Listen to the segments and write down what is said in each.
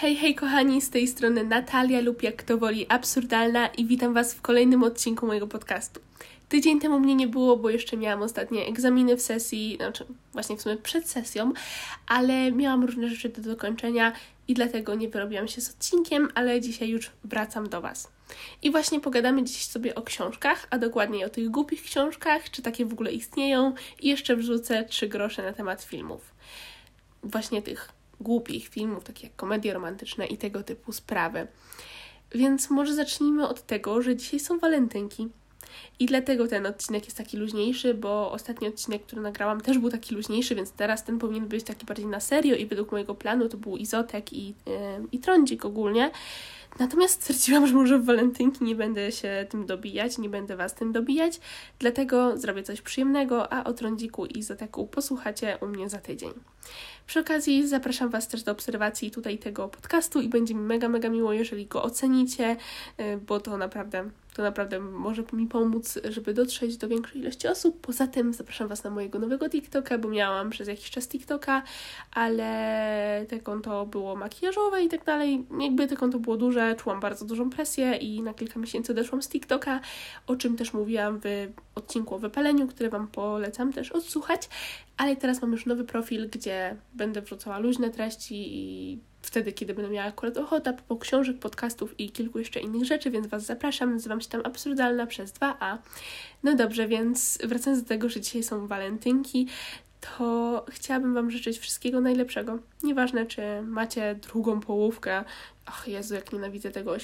Hej, hej kochani, z tej strony Natalia lub jak to woli absurdalna i witam Was w kolejnym odcinku mojego podcastu. Tydzień temu mnie nie było, bo jeszcze miałam ostatnie egzaminy w sesji, znaczy właśnie w sumie przed sesją, ale miałam różne rzeczy do dokończenia i dlatego nie wyrobiłam się z odcinkiem, ale dzisiaj już wracam do Was. I właśnie pogadamy dziś sobie o książkach, a dokładniej o tych głupich książkach, czy takie w ogóle istnieją i jeszcze wrzucę trzy grosze na temat filmów. Właśnie tych głupich filmów, takie jak komedie romantyczne i tego typu sprawy. Więc może zacznijmy od tego, że dzisiaj są walentynki. I dlatego ten odcinek jest taki luźniejszy, bo ostatni odcinek, który nagrałam, też był taki luźniejszy, więc teraz ten powinien być taki bardziej na serio i według mojego planu to był Izotek i, yy, i Trądzik ogólnie. Natomiast stwierdziłam, że może w walentynki nie będę się tym dobijać, nie będę Was tym dobijać, dlatego zrobię coś przyjemnego, a o Trądziku i Izoteku posłuchacie u mnie za tydzień. Przy okazji zapraszam Was też do obserwacji tutaj tego podcastu i będzie mi mega, mega miło, jeżeli go ocenicie, y, bo to naprawdę to naprawdę może mi pomóc, żeby dotrzeć do większej ilości osób. Poza tym zapraszam Was na mojego nowego TikToka, bo miałam przez jakiś czas TikToka, ale te konto było makijażowe i tak dalej. Jakby te konto było duże, czułam bardzo dużą presję i na kilka miesięcy odeszłam z TikToka, o czym też mówiłam w odcinku o wypaleniu, który Wam polecam też odsłuchać. Ale teraz mam już nowy profil, gdzie będę wrzucała luźne treści i wtedy, kiedy będę miała akurat ochotę, po książek, podcastów i kilku jeszcze innych rzeczy, więc Was zapraszam. Nazywam się tam Absurdalna przez 2A. No dobrze, więc wracając do tego, że dzisiaj są walentynki, to chciałabym Wam życzyć wszystkiego najlepszego. Nieważne, czy macie drugą połówkę. Ach, Jezu, jak nienawidzę tego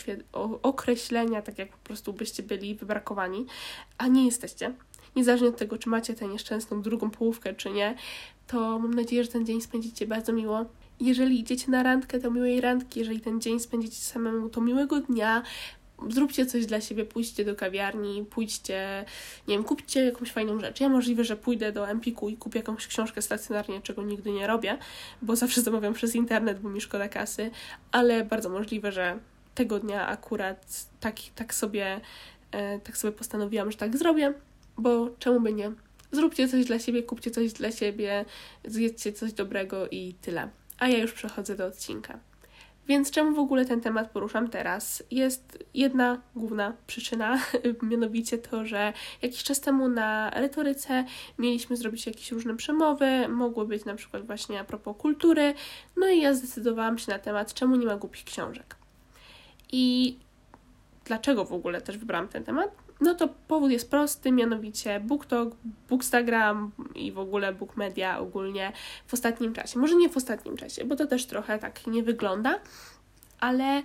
określenia, tak jak po prostu byście byli wybrakowani, a nie jesteście. Niezależnie od tego, czy macie tę nieszczęsną drugą połówkę, czy nie, to mam nadzieję, że ten dzień spędzicie bardzo miło jeżeli idziecie na randkę, to miłej randki, jeżeli ten dzień spędzicie samemu, to miłego dnia. Zróbcie coś dla siebie, pójdźcie do kawiarni, pójdźcie, nie wiem, kupcie jakąś fajną rzecz. Ja możliwe, że pójdę do Empiku i kupię jakąś książkę stacjonarnie, czego nigdy nie robię, bo zawsze zamawiam przez internet, bo mi szkoda kasy, ale bardzo możliwe, że tego dnia akurat tak, tak, sobie, e, tak sobie postanowiłam, że tak zrobię, bo czemu by nie? Zróbcie coś dla siebie, kupcie coś dla siebie, zjedzcie coś dobrego i tyle a ja już przechodzę do odcinka. Więc czemu w ogóle ten temat poruszam teraz? Jest jedna główna przyczyna, mianowicie to, że jakiś czas temu na retoryce mieliśmy zrobić jakieś różne przemowy, mogły być na przykład właśnie a propos kultury, no i ja zdecydowałam się na temat, czemu nie ma głupich książek. I dlaczego w ogóle też wybrałam ten temat? No to powód jest prosty, mianowicie BookTok, Bookstagram i w ogóle BookMedia ogólnie w ostatnim czasie. Może nie w ostatnim czasie, bo to też trochę tak nie wygląda, ale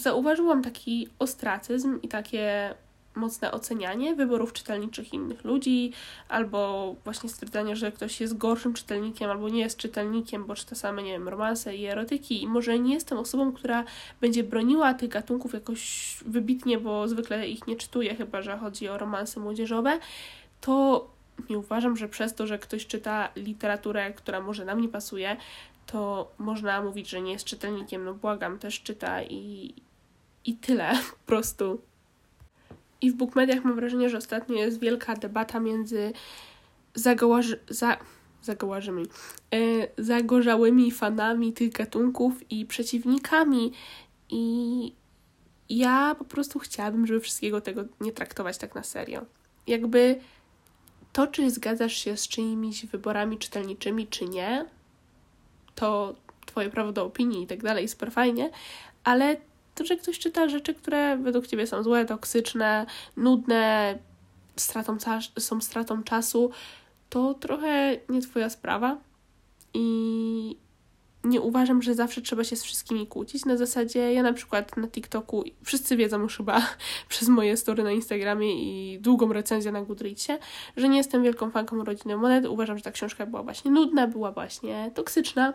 zauważyłam taki ostracyzm i takie mocne ocenianie wyborów czytelniczych innych ludzi, albo właśnie stwierdzanie, że ktoś jest gorszym czytelnikiem, albo nie jest czytelnikiem, bo czyta same, nie wiem, romanse i erotyki. I może nie jestem osobą, która będzie broniła tych gatunków jakoś wybitnie, bo zwykle ich nie czytuję, chyba że chodzi o romanse młodzieżowe, to nie uważam, że przez to, że ktoś czyta literaturę, która może nam nie pasuje, to można mówić, że nie jest czytelnikiem. No błagam, też czyta i, i tyle po prostu. I w bookmediach mam wrażenie, że ostatnio jest wielka debata między zagołaży, za, yy, zagorzałymi fanami tych gatunków i przeciwnikami. I ja po prostu chciałabym, żeby wszystkiego tego nie traktować tak na serio. Jakby to, czy zgadzasz się z czyimiś wyborami czytelniczymi, czy nie, to Twoje prawo do opinii i tak dalej, super fajnie, ale to, że ktoś czyta rzeczy, które według ciebie są złe, toksyczne, nudne, stratą są stratą czasu, to trochę nie twoja sprawa. I nie uważam, że zawsze trzeba się z wszystkimi kłócić. Na zasadzie ja na przykład na TikToku, wszyscy wiedzą już chyba przez moje story na Instagramie i długą recenzję na Goodreadsie, że nie jestem wielką fanką Rodziny Monet. Uważam, że ta książka była właśnie nudna, była właśnie toksyczna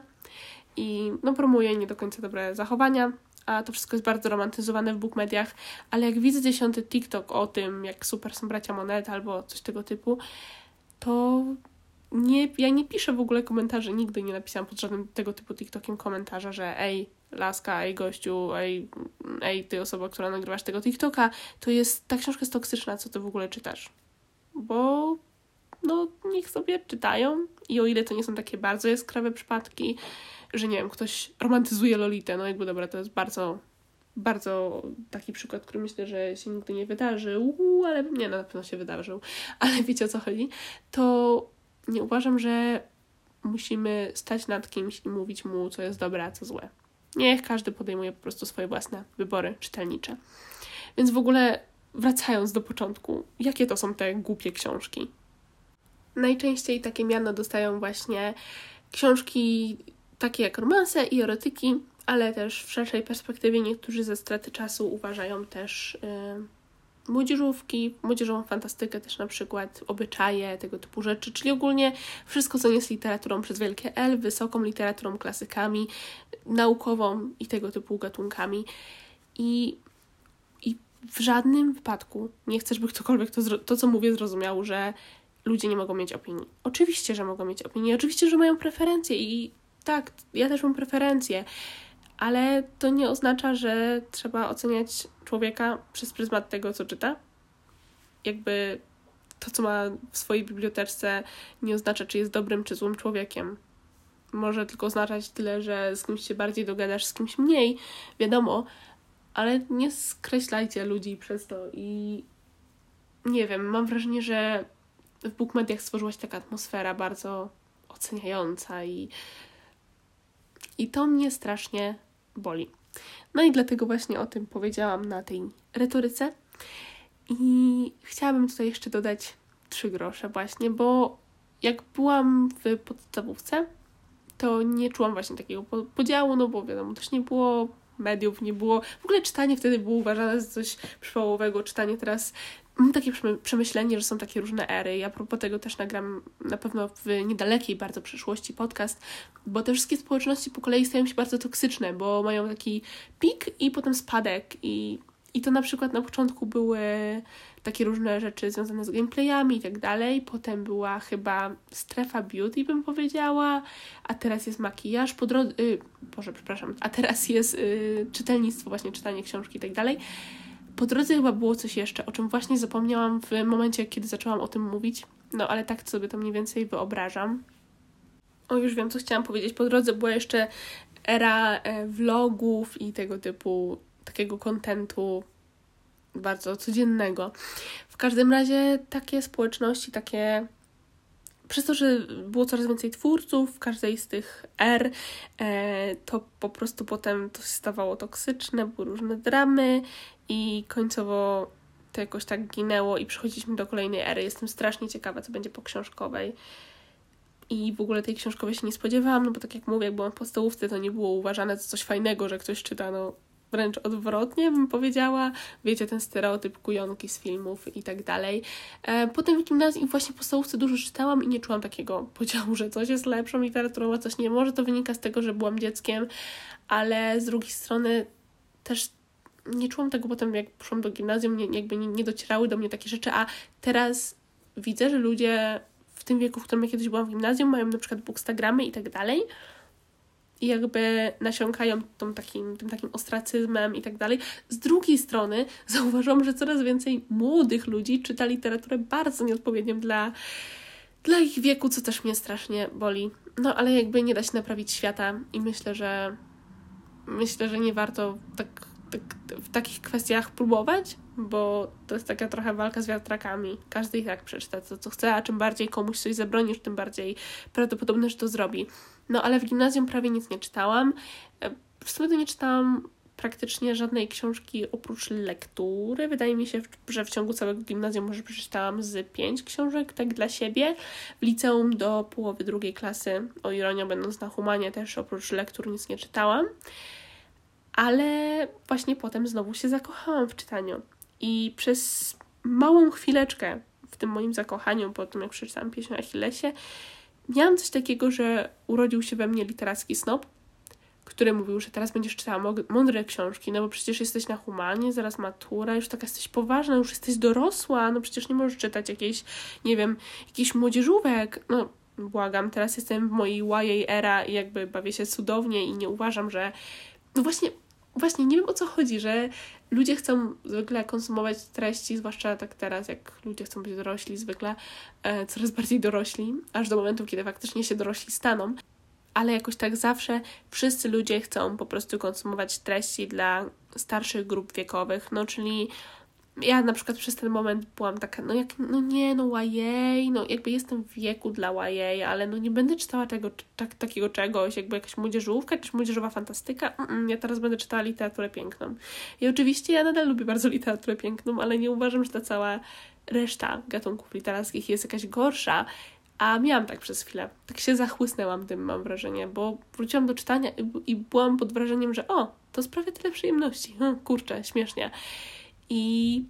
i no promuje nie do końca dobre zachowania a to wszystko jest bardzo romantyzowane w bookmediach, ale jak widzę dziesiąty TikTok o tym, jak super są bracia Monet albo coś tego typu, to nie, ja nie piszę w ogóle komentarzy, nigdy nie napisałam pod żadnym tego typu TikTokiem komentarza, że ej, laska, ej, gościu, ej, ej, ty osoba, która nagrywasz tego TikToka, to jest, ta książka jest toksyczna, co ty w ogóle czytasz? Bo no, niech sobie czytają i o ile to nie są takie bardzo jaskrawe przypadki, że nie wiem, ktoś romantyzuje Lolitę, no jakby dobra, to jest bardzo, bardzo taki przykład, który myślę, że się nigdy nie wydarzył, ale nie, na pewno się wydarzył, ale wiecie o co chodzi, to nie uważam, że musimy stać nad kimś i mówić mu, co jest dobre, a co złe. Niech każdy podejmuje po prostu swoje własne wybory czytelnicze. Więc w ogóle wracając do początku, jakie to są te głupie książki? Najczęściej takie miano dostają właśnie książki takie jak romanse i erotyki, ale też w szerszej perspektywie niektórzy ze straty czasu uważają też yy, młodzieżówki, młodzieżową fantastykę też na przykład, obyczaje, tego typu rzeczy, czyli ogólnie wszystko, co nie jest literaturą przez wielkie L, wysoką literaturą, klasykami, naukową i tego typu gatunkami. I, w żadnym wypadku nie chcę, żeby ktokolwiek to, to, co mówię, zrozumiał, że ludzie nie mogą mieć opinii. Oczywiście, że mogą mieć opinię, oczywiście, że mają preferencje i tak, ja też mam preferencje, ale to nie oznacza, że trzeba oceniać człowieka przez pryzmat tego, co czyta. Jakby to, co ma w swojej bibliotece, nie oznacza, czy jest dobrym czy złym człowiekiem. Może tylko oznaczać tyle, że z kimś się bardziej dogadasz, z kimś mniej, wiadomo, ale nie skreślajcie ludzi przez to i nie wiem, mam wrażenie, że w bookmediach stworzyła się taka atmosfera bardzo oceniająca i, i to mnie strasznie boli. No i dlatego właśnie o tym powiedziałam na tej retoryce. I chciałabym tutaj jeszcze dodać trzy grosze właśnie, bo jak byłam w podstawówce, to nie czułam właśnie takiego podziału, no bo wiadomo, też nie było mediów, nie było. W ogóle czytanie wtedy było uważane za coś przypałowego. Czytanie teraz mam takie przemyślenie, że są takie różne ery. Ja propos tego też nagram na pewno w niedalekiej bardzo przyszłości podcast, bo te wszystkie społeczności po kolei stają się bardzo toksyczne, bo mają taki pik i potem spadek i, i to na przykład na początku były takie różne rzeczy związane z gameplayami i tak dalej. Potem była chyba strefa beauty, bym powiedziała, a teraz jest makijaż po drodze. Yy, Boże, przepraszam, a teraz jest yy, czytelnictwo, właśnie czytanie książki i tak dalej. Po drodze chyba było coś jeszcze, o czym właśnie zapomniałam w momencie, kiedy zaczęłam o tym mówić. No ale tak sobie to mniej więcej wyobrażam. O, już wiem, co chciałam powiedzieć. Po drodze była jeszcze era e, vlogów i tego typu takiego kontentu bardzo codziennego. W każdym razie takie społeczności, takie przez to, że było coraz więcej twórców w każdej z tych er, e, to po prostu potem to się stawało toksyczne, były różne dramy i końcowo to jakoś tak ginęło i przechodziliśmy do kolejnej ery. Jestem strasznie ciekawa, co będzie po książkowej. I w ogóle tej książkowej się nie spodziewałam, no bo tak jak mówię, jak byłam w podstawówce, to nie było uważane za coś fajnego, że ktoś czyta, no wręcz odwrotnie bym powiedziała. Wiecie, ten stereotyp kujonki z filmów i tak dalej. E, potem w gimnazjum właśnie podstawówce dużo czytałam i nie czułam takiego podziału, że coś jest lepszą literaturą, a coś nie. Może to wynika z tego, że byłam dzieckiem, ale z drugiej strony też nie czułam tego potem, jak poszłam do gimnazjum, nie, jakby nie, nie docierały do mnie takie rzeczy, a teraz widzę, że ludzie w tym wieku, w którym ja kiedyś byłam w gimnazjum, mają na przykład bookstagramy i tak dalej i jakby nasiąkają tą takim, tym takim ostracyzmem i tak dalej. Z drugiej strony zauważyłam, że coraz więcej młodych ludzi czyta literaturę bardzo nieodpowiednią dla, dla ich wieku, co też mnie strasznie boli. No ale jakby nie da się naprawić świata i myślę, że myślę, że nie warto tak, w takich kwestiach próbować, bo to jest taka trochę walka z wiatrakami. Każdy i tak przeczyta to, co chce, a czym bardziej komuś coś zabronisz, tym bardziej prawdopodobne, że to zrobi. No ale w gimnazjum prawie nic nie czytałam. E, w sumie to nie czytałam praktycznie żadnej książki oprócz lektury. Wydaje mi się, że w ciągu całego gimnazjum może przeczytałam z pięć książek, tak dla siebie. W liceum do połowy drugiej klasy, o ironię będąc na humanie, też oprócz lektur nic nie czytałam. Ale właśnie potem znowu się zakochałam w czytaniu. I przez małą chwileczkę w tym moim zakochaniu, po tym jak przeczytałam pieśń o Achillesie, miałam coś takiego, że urodził się we mnie literacki snob, który mówił, że teraz będziesz czytała mądre książki, no bo przecież jesteś na humanie, zaraz matura, już taka jesteś poważna, już jesteś dorosła, no przecież nie możesz czytać jakiejś, nie wiem, jakichś młodzieżówek, no błagam, teraz jestem w mojej łajej era i jakby bawię się cudownie i nie uważam, że no właśnie, właśnie nie wiem o co chodzi, że ludzie chcą zwykle konsumować treści, zwłaszcza tak teraz, jak ludzie chcą być dorośli, zwykle e, coraz bardziej dorośli, aż do momentu, kiedy faktycznie się dorośli staną. ale jakoś tak zawsze wszyscy ludzie chcą po prostu konsumować treści dla starszych grup wiekowych, no czyli ja na przykład przez ten moment byłam taka, no jak, no nie, no YA, no jakby jestem w wieku dla YA, ale no nie będę czytała tego, tak, takiego czegoś, jakby jakaś młodzieżówka, jakaś młodzieżowa fantastyka, Mm-mm, ja teraz będę czytała literaturę piękną. I oczywiście ja nadal lubię bardzo literaturę piękną, ale nie uważam, że ta cała reszta gatunków literackich jest jakaś gorsza, a miałam tak przez chwilę. Tak się zachłysnęłam tym, mam wrażenie, bo wróciłam do czytania i, i byłam pod wrażeniem, że o, to sprawia tyle przyjemności. Hm, kurczę, śmiesznie. I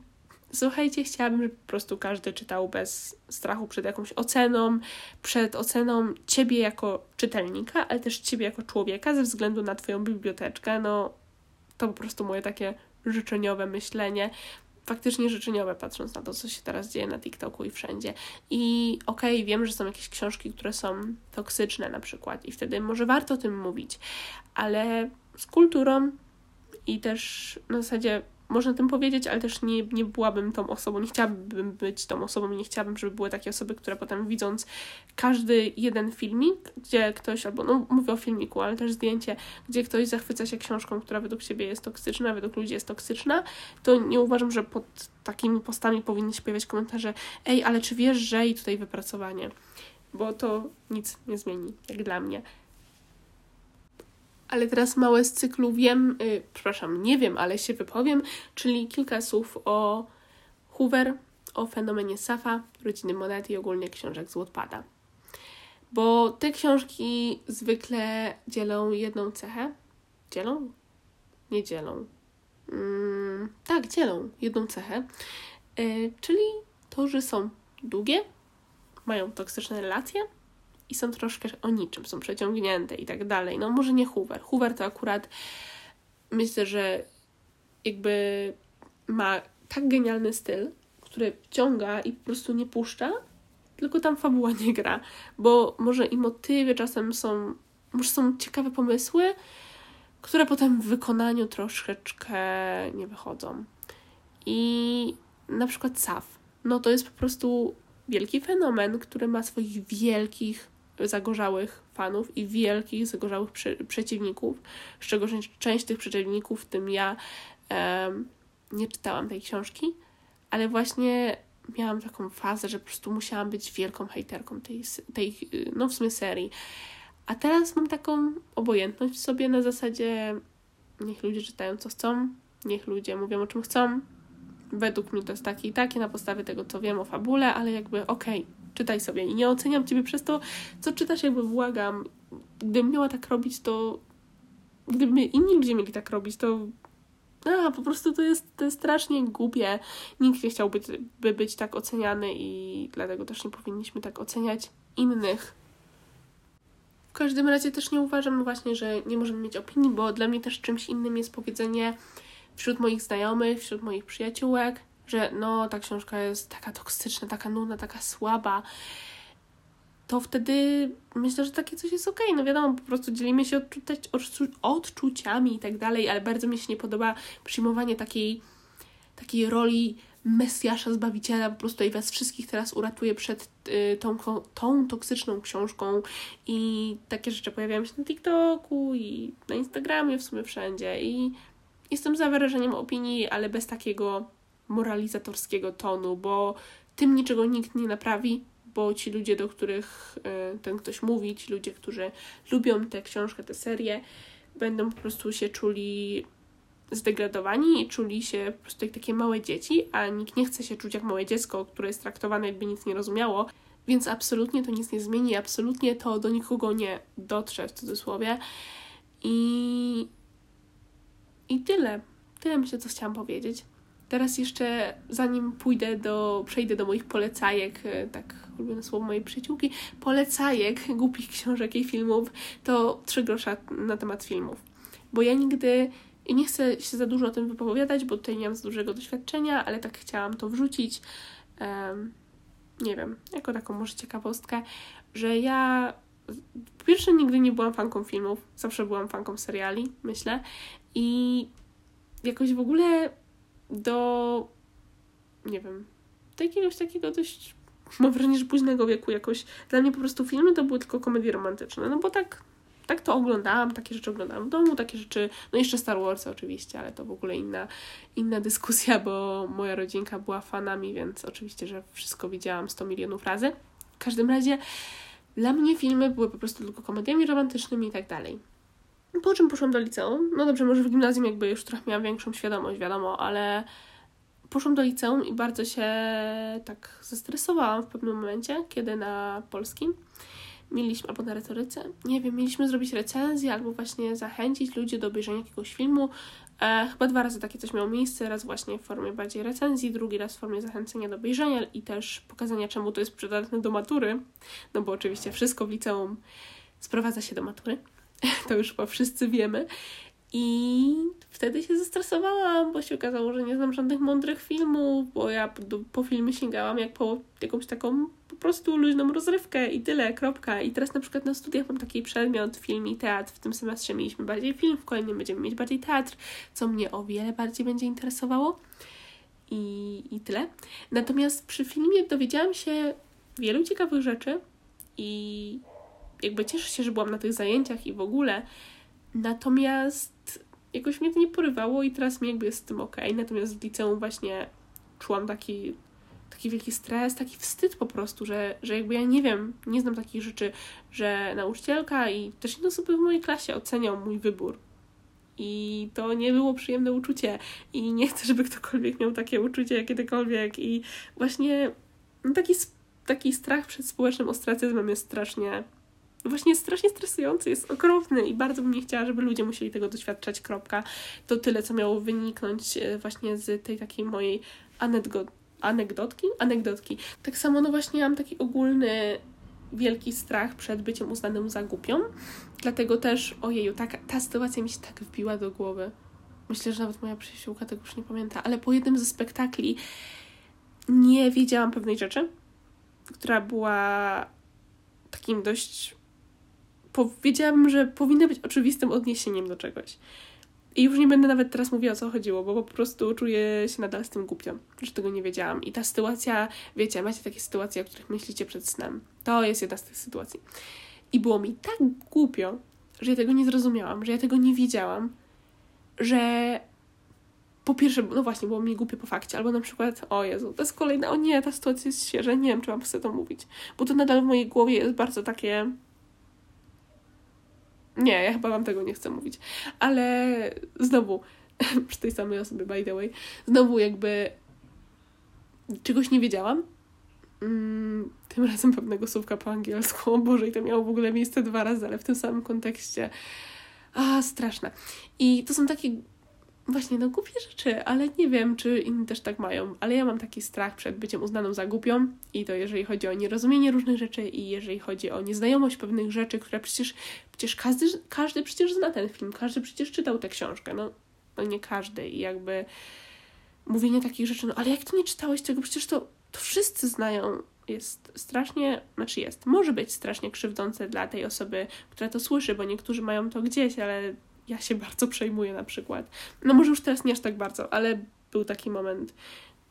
słuchajcie, chciałabym, żeby po prostu każdy czytał bez strachu przed jakąś oceną, przed oceną ciebie jako czytelnika, ale też ciebie jako człowieka ze względu na twoją biblioteczkę. No, to po prostu moje takie życzeniowe myślenie. Faktycznie życzeniowe, patrząc na to, co się teraz dzieje na TikToku i wszędzie. I okej, okay, wiem, że są jakieś książki, które są toksyczne na przykład, i wtedy może warto o tym mówić, ale z kulturą i też na zasadzie można tym powiedzieć, ale też nie, nie byłabym tą osobą, nie chciałabym być tą osobą i nie chciałabym, żeby były takie osoby, które potem widząc każdy jeden filmik, gdzie ktoś, albo no mówię o filmiku, ale też zdjęcie, gdzie ktoś zachwyca się książką, która według siebie jest toksyczna, według ludzi jest toksyczna, to nie uważam, że pod takimi postami powinny się pojawiać komentarze ej, ale czy wiesz, że i tutaj wypracowanie, bo to nic nie zmieni, jak dla mnie. Ale teraz małe z cyklu wiem, yy, przepraszam, nie wiem, ale się wypowiem, czyli kilka słów o Hoover, o fenomenie Safa, rodziny Monety i ogólnie książek z Wattpada. Bo te książki zwykle dzielą jedną cechę. Dzielą? Nie dzielą. Mm, tak, dzielą jedną cechę, yy, czyli to, że są długie, mają toksyczne relacje i są troszkę o niczym, są przeciągnięte i tak dalej. No może nie Hoover. Hoover to akurat myślę, że jakby ma tak genialny styl, który wciąga i po prostu nie puszcza, tylko tam fabuła nie gra, bo może i motywy czasem są, może są ciekawe pomysły, które potem w wykonaniu troszeczkę nie wychodzą. I na przykład SAF, no to jest po prostu wielki fenomen, który ma swoich wielkich zagorzałych fanów i wielkich zagorzałych przeciwników, z czego część tych przeciwników, w tym ja, nie czytałam tej książki, ale właśnie miałam taką fazę, że po prostu musiałam być wielką hejterką tej, tej no w sumie serii. A teraz mam taką obojętność w sobie na zasadzie niech ludzie czytają co chcą, niech ludzie mówią o czym chcą. Według mnie to jest takie i takie na podstawie tego, co wiem o fabule, ale jakby okej, okay, czytaj sobie i nie oceniam ciebie przez to, co czytasz, jakby błagam. Gdybym miała tak robić, to gdyby inni ludzie mieli tak robić, to a, po prostu to jest, to jest strasznie głupie. Nikt nie chciałby by być tak oceniany i dlatego też nie powinniśmy tak oceniać innych. W każdym razie też nie uważam właśnie, że nie możemy mieć opinii, bo dla mnie też czymś innym jest powiedzenie wśród moich znajomych, wśród moich przyjaciółek, że no, ta książka jest taka toksyczna, taka nudna, taka słaba, to wtedy myślę, że takie coś jest okej. Okay. No wiadomo, po prostu dzielimy się odczu odczuciami i tak dalej, ale bardzo mi się nie podoba przyjmowanie takiej, takiej roli Mesjasza, Zbawiciela, po prostu i was wszystkich teraz uratuje przed y, tą, tą toksyczną książką i takie rzeczy pojawiają się na TikToku i na Instagramie, w sumie wszędzie i jestem za wyrażeniem opinii, ale bez takiego moralizatorskiego tonu, bo tym niczego nikt nie naprawi, bo ci ludzie, do których e, ten ktoś mówi, ci ludzie, którzy lubią tę książkę, tę serię, będą po prostu się czuli zdegradowani i czuli się po prostu jak takie małe dzieci, a nikt nie chce się czuć jak małe dziecko, które jest traktowane jakby nic nie rozumiało, więc absolutnie to nic nie zmieni, absolutnie to do nikogo nie dotrze w cudzysłowie. I, i tyle. Tyle myślę, co chciałam powiedzieć. Teraz jeszcze, zanim pójdę do, przejdę do moich polecajek, e, tak ulubione słowo mojej przyjaciółki, polecajek głupich książek i filmów, to trzy grosza na temat filmów. Bo ja nigdy, i nie chcę się za dużo o tym wypowiadać, bo tutaj nie mam za dużego doświadczenia, ale tak chciałam to wrzucić, um, nie wiem, jako taką może ciekawostkę, że ja po pierwsze nigdy nie byłam fanką filmów, zawsze byłam fanką seriali, myślę, i jakoś w ogóle do, nie wiem, do jakiegoś takiego dość, mam wrażenie, że późnego wieku jakoś. Dla mnie po prostu filmy to były tylko komedie romantyczne, no bo tak tak to oglądałam, takie rzeczy oglądałam w domu, takie rzeczy, no jeszcze Star Wars oczywiście, ale to w ogóle inna, inna dyskusja, bo moja rodzinka była fanami, więc oczywiście, że wszystko widziałam 100 milionów razy. W każdym razie dla mnie filmy były po prostu tylko komediami romantycznymi i tak dalej. Po czym poszłam do liceum. No dobrze, może w gimnazjum jakby już trochę miałam większą świadomość, wiadomo, ale poszłam do liceum i bardzo się tak zestresowałam w pewnym momencie, kiedy na polskim mieliśmy, albo na retoryce, nie wiem, mieliśmy zrobić recenzję albo właśnie zachęcić ludzi do obejrzenia jakiegoś filmu. E, chyba dwa razy takie coś miało miejsce, raz właśnie w formie bardziej recenzji, drugi raz w formie zachęcenia do obejrzenia i też pokazania, czemu to jest przydatne do matury, no bo oczywiście wszystko w liceum sprowadza się do matury, to już chyba wszyscy wiemy. I wtedy się zestresowałam, bo się okazało, że nie znam żadnych mądrych filmów, bo ja po, po filmie sięgałam jak po jakąś taką po prostu luźną rozrywkę i tyle, kropka. I teraz na przykład na studiach mam taki przedmiot film i teatr. W tym semestrze mieliśmy bardziej film, w kolejnym będziemy mieć bardziej teatr, co mnie o wiele bardziej będzie interesowało. I, i tyle. Natomiast przy filmie dowiedziałam się wielu ciekawych rzeczy i jakby cieszę się, że byłam na tych zajęciach i w ogóle. Natomiast jakoś mnie to nie porywało i teraz mi jakby jest z tym ok. Natomiast w liceum właśnie czułam taki, taki wielki stres, taki wstyd po prostu, że, że jakby ja nie wiem, nie znam takich rzeczy, że nauczycielka i też inne osoby w mojej klasie ocenią mój wybór. I to nie było przyjemne uczucie. I nie chcę, żeby ktokolwiek miał takie uczucie kiedykolwiek. I właśnie no taki, taki strach przed społecznym ostracyzmem jest strasznie właśnie strasznie stresujący, jest okropny i bardzo bym nie chciała, żeby ludzie musieli tego doświadczać, kropka. To tyle, co miało wyniknąć e, właśnie z tej takiej mojej anegdotki? Anegdotki. Tak samo, no właśnie mam taki ogólny wielki strach przed byciem uznanym za głupią, dlatego też, ojeju, ta, ta sytuacja mi się tak wbiła do głowy. Myślę, że nawet moja przyjaciółka tego już nie pamięta, ale po jednym ze spektakli nie wiedziałam pewnej rzeczy, która była takim dość powiedziałabym, że powinna być oczywistym odniesieniem do czegoś. I już nie będę nawet teraz mówiła, o co chodziło, bo po prostu czuję się nadal z tym głupią, że tego nie wiedziałam. I ta sytuacja, wiecie, macie takie sytuacje, o których myślicie przed snem. To jest jedna z tych sytuacji. I było mi tak głupio, że ja tego nie zrozumiałam, że ja tego nie wiedziałam, że po pierwsze, no właśnie, było mi głupie po fakcie, albo na przykład, o Jezu, to jest kolejna, o nie, ta sytuacja jest świeża, nie wiem, czy mam sobie to mówić, bo to nadal w mojej głowie jest bardzo takie nie, ja chyba wam tego nie chcę mówić. Ale znowu, przy tej samej osobie, by the way, znowu jakby czegoś nie wiedziałam. Mm, tym razem pewnego słówka po angielsku. O Boże, i to miało w ogóle miejsce dwa razy, ale w tym samym kontekście. A, straszne. I to są takie właśnie no głupie rzeczy, ale nie wiem, czy inni też tak mają, ale ja mam taki strach przed byciem uznaną za głupią i to jeżeli chodzi o nierozumienie różnych rzeczy i jeżeli chodzi o nieznajomość pewnych rzeczy, które przecież, przecież każdy, każdy przecież zna ten film, każdy przecież czytał tę książkę, no, no nie każdy i jakby mówienie takich rzeczy, no ale jak ty nie czytałeś tego, przecież to, to wszyscy znają, jest strasznie, znaczy jest, może być strasznie krzywdzące dla tej osoby, która to słyszy, bo niektórzy mają to gdzieś, ale ja się bardzo przejmuję na przykład. No może już teraz nie aż tak bardzo, ale był taki moment,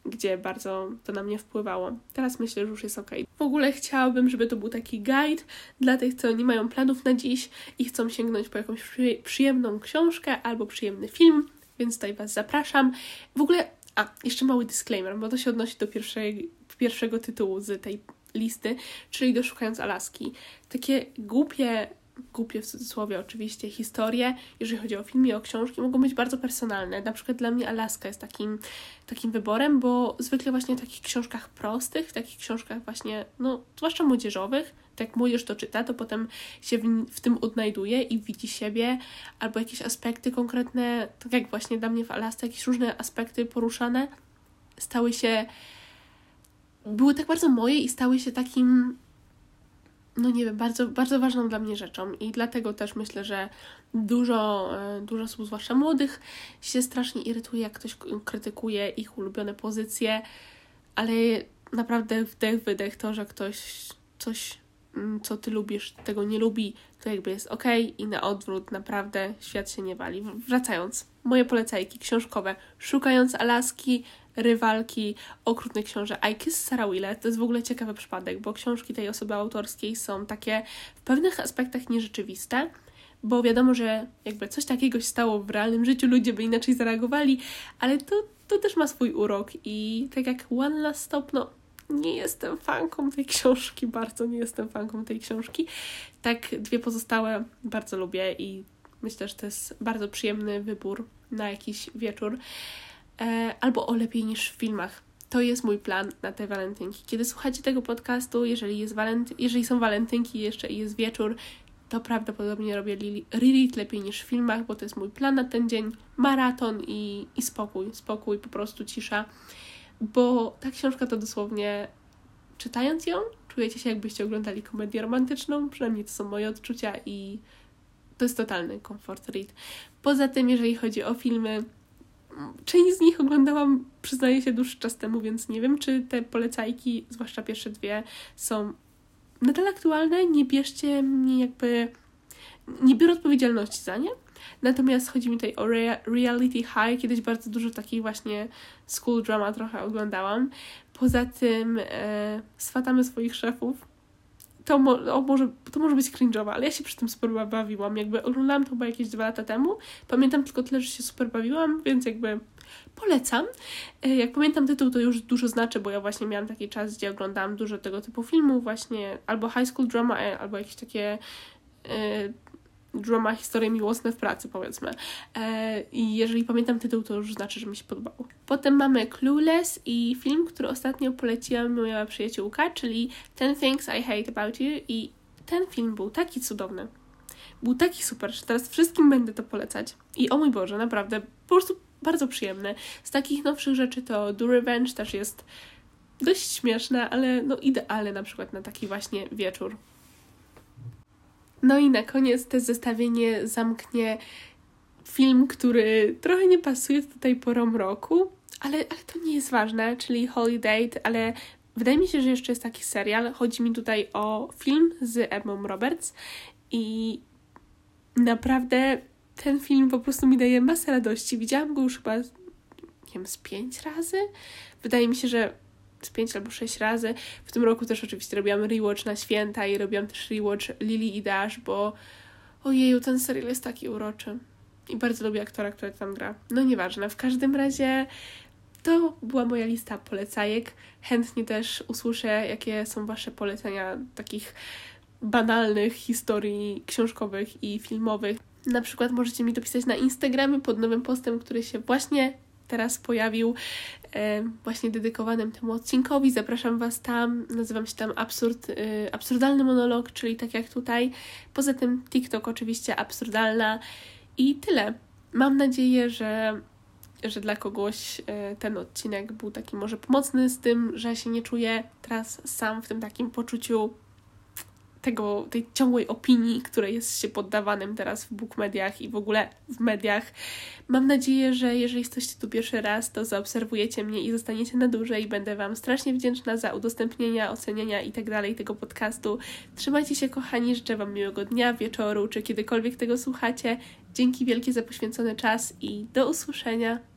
gdzie bardzo to na mnie wpływało. Teraz myślę, że już jest ok. W ogóle chciałabym, żeby to był taki guide dla tych, co nie mają planów na dziś i chcą sięgnąć po jakąś przyjemną książkę albo przyjemny film, więc tutaj Was zapraszam. W ogóle, a, jeszcze mały disclaimer, bo to się odnosi do pierwszej, pierwszego tytułu z tej listy, czyli do Szukając Alaski. Takie głupie głupie w cudzysłowie oczywiście historie, jeżeli chodzi o filmy, o książki, mogą być bardzo personalne. Na przykład dla mnie Alaska jest takim, takim wyborem, bo zwykle właśnie w takich książkach prostych, w takich książkach właśnie, no, zwłaszcza młodzieżowych, tak jak młodzież to czyta, to potem się w, w tym odnajduje i widzi siebie, albo jakieś aspekty konkretne, tak jak właśnie dla mnie w Alasce, jakieś różne aspekty poruszane, stały się, były tak bardzo moje i stały się takim no nie wiem, bardzo, bardzo ważną dla mnie rzeczą i dlatego też myślę, że dużo, e, dużo osób, zwłaszcza młodych, się strasznie irytuje, jak ktoś krytykuje ich ulubione pozycje, ale naprawdę wdech, wydech to, że ktoś coś, mm, co ty lubisz, tego nie lubi, to jakby jest ok i na odwrót naprawdę świat się nie wali. Wracając, moje polecajki książkowe, Szukając Alaski, rywalki okrutnej książę I Kiss Sarah Willett. To jest w ogóle ciekawy przypadek, bo książki tej osoby autorskiej są takie w pewnych aspektach nierzeczywiste, bo wiadomo, że jakby coś takiego się stało w realnym życiu, ludzie by inaczej zareagowali, ale to, to też ma swój urok i tak jak One Last Stop, no nie jestem fanką tej książki, bardzo nie jestem fanką tej książki. Tak, dwie pozostałe bardzo lubię i myślę, że to jest bardzo przyjemny wybór na jakiś wieczór. E, albo o lepiej niż w filmach. To jest mój plan na te walentynki. Kiedy słuchacie tego podcastu, jeżeli, jest walenty- jeżeli są walentynki jeszcze i jest wieczór, to prawdopodobnie robię Lilith lepiej niż w filmach, bo to jest mój plan na ten dzień. Maraton i, i spokój, spokój, po prostu cisza. Bo ta książka to dosłownie, czytając ją, czujecie się jakbyście oglądali komedię romantyczną, przynajmniej to są moje odczucia i to jest totalny komfort read. Poza tym, jeżeli chodzi o filmy, część z nich oglądałam, przyznaję się, dłuższy czas temu, więc nie wiem, czy te polecajki, zwłaszcza pierwsze dwie, są nadal aktualne. Nie bierzcie mnie jakby. Nie biorę odpowiedzialności za nie. Natomiast chodzi mi tutaj o reality high. Kiedyś bardzo dużo takich właśnie school drama trochę oglądałam. Poza tym e, swatamy swoich szefów to, mo o, może, to może być cringe'owe, ale ja się przy tym super bawiłam. Jakby oglądałam to chyba jakieś dwa lata temu. Pamiętam tylko tyle, że się super bawiłam, więc jakby polecam. E, jak pamiętam tytuł, to już dużo znaczy, bo ja właśnie miałam taki czas, gdzie oglądałam dużo tego typu filmów, właśnie albo high school drama, e, albo jakieś takie drama, historie miłosne w pracy, powiedzmy. E, I jeżeli pamiętam tytuł, to już znaczy, że mi się podobało. Potem mamy Clueless i film, który ostatnio poleciła moja przyjaciółka, czyli Ten Things I Hate About You i ten film był taki cudowny. Był taki super, że teraz wszystkim będę to polecać. I o mój Boże, naprawdę, po prostu bardzo przyjemny. Z takich nowszych rzeczy to Do Revenge też jest dość śmieszne, ale no idealne na przykład na taki właśnie wieczór. No i na koniec to zestawienie zamknie film, który trochę nie pasuje tutaj porą roku, ale, ale to nie jest ważne, czyli Holiday, ale wydaje mi się, że jeszcze jest taki serial. Chodzi mi tutaj o film z Emma Roberts i naprawdę ten film po prostu mi daje masę radości. Widziałam go już chyba, nie wiem, z pięć razy. Wydaje mi się, że z pięć albo sześć razy. W tym roku też oczywiście robiłam rewatch na święta i robiłam też rewatch Lily i Dash, bo ojeju, ten serial jest taki uroczy. I bardzo lubię aktora, który tam gra. No nieważne, w każdym razie to była moja lista polecajek. Chętnie też usłyszę, jakie są Wasze polecenia takich banalnych historii książkowych i filmowych. Na przykład możecie mi to pisać na Instagramie pod nowym postem, który się właśnie teraz pojawił, e, właśnie dedykowanym temu odcinkowi. Zapraszam Was tam, nazywam się tam Absurd, e, Absurdalny Monolog, czyli tak jak tutaj. Poza tym TikTok oczywiście absurdalna i tyle. Mam nadzieję, że że dla kogoś e, ten odcinek był taki może pomocny z tym, że się nie czuję teraz sam w tym takim poczuciu tego, tej ciągłej opinii, której jest się poddawanym teraz w bookmediach i w ogóle w mediach. Mam nadzieję, że jeżeli jesteście tu pierwszy raz, to zaobserwujecie mnie i zostaniecie na dłużej. Będę Wam strasznie wdzięczna za udostępnienia, oceniania i tak dalej tego podcastu. Trzymajcie się, kochani, życzę Wam miłego dnia, wieczoru, czy kiedykolwiek tego słuchacie. Dzięki wielkie za poświęcony czas i do usłyszenia.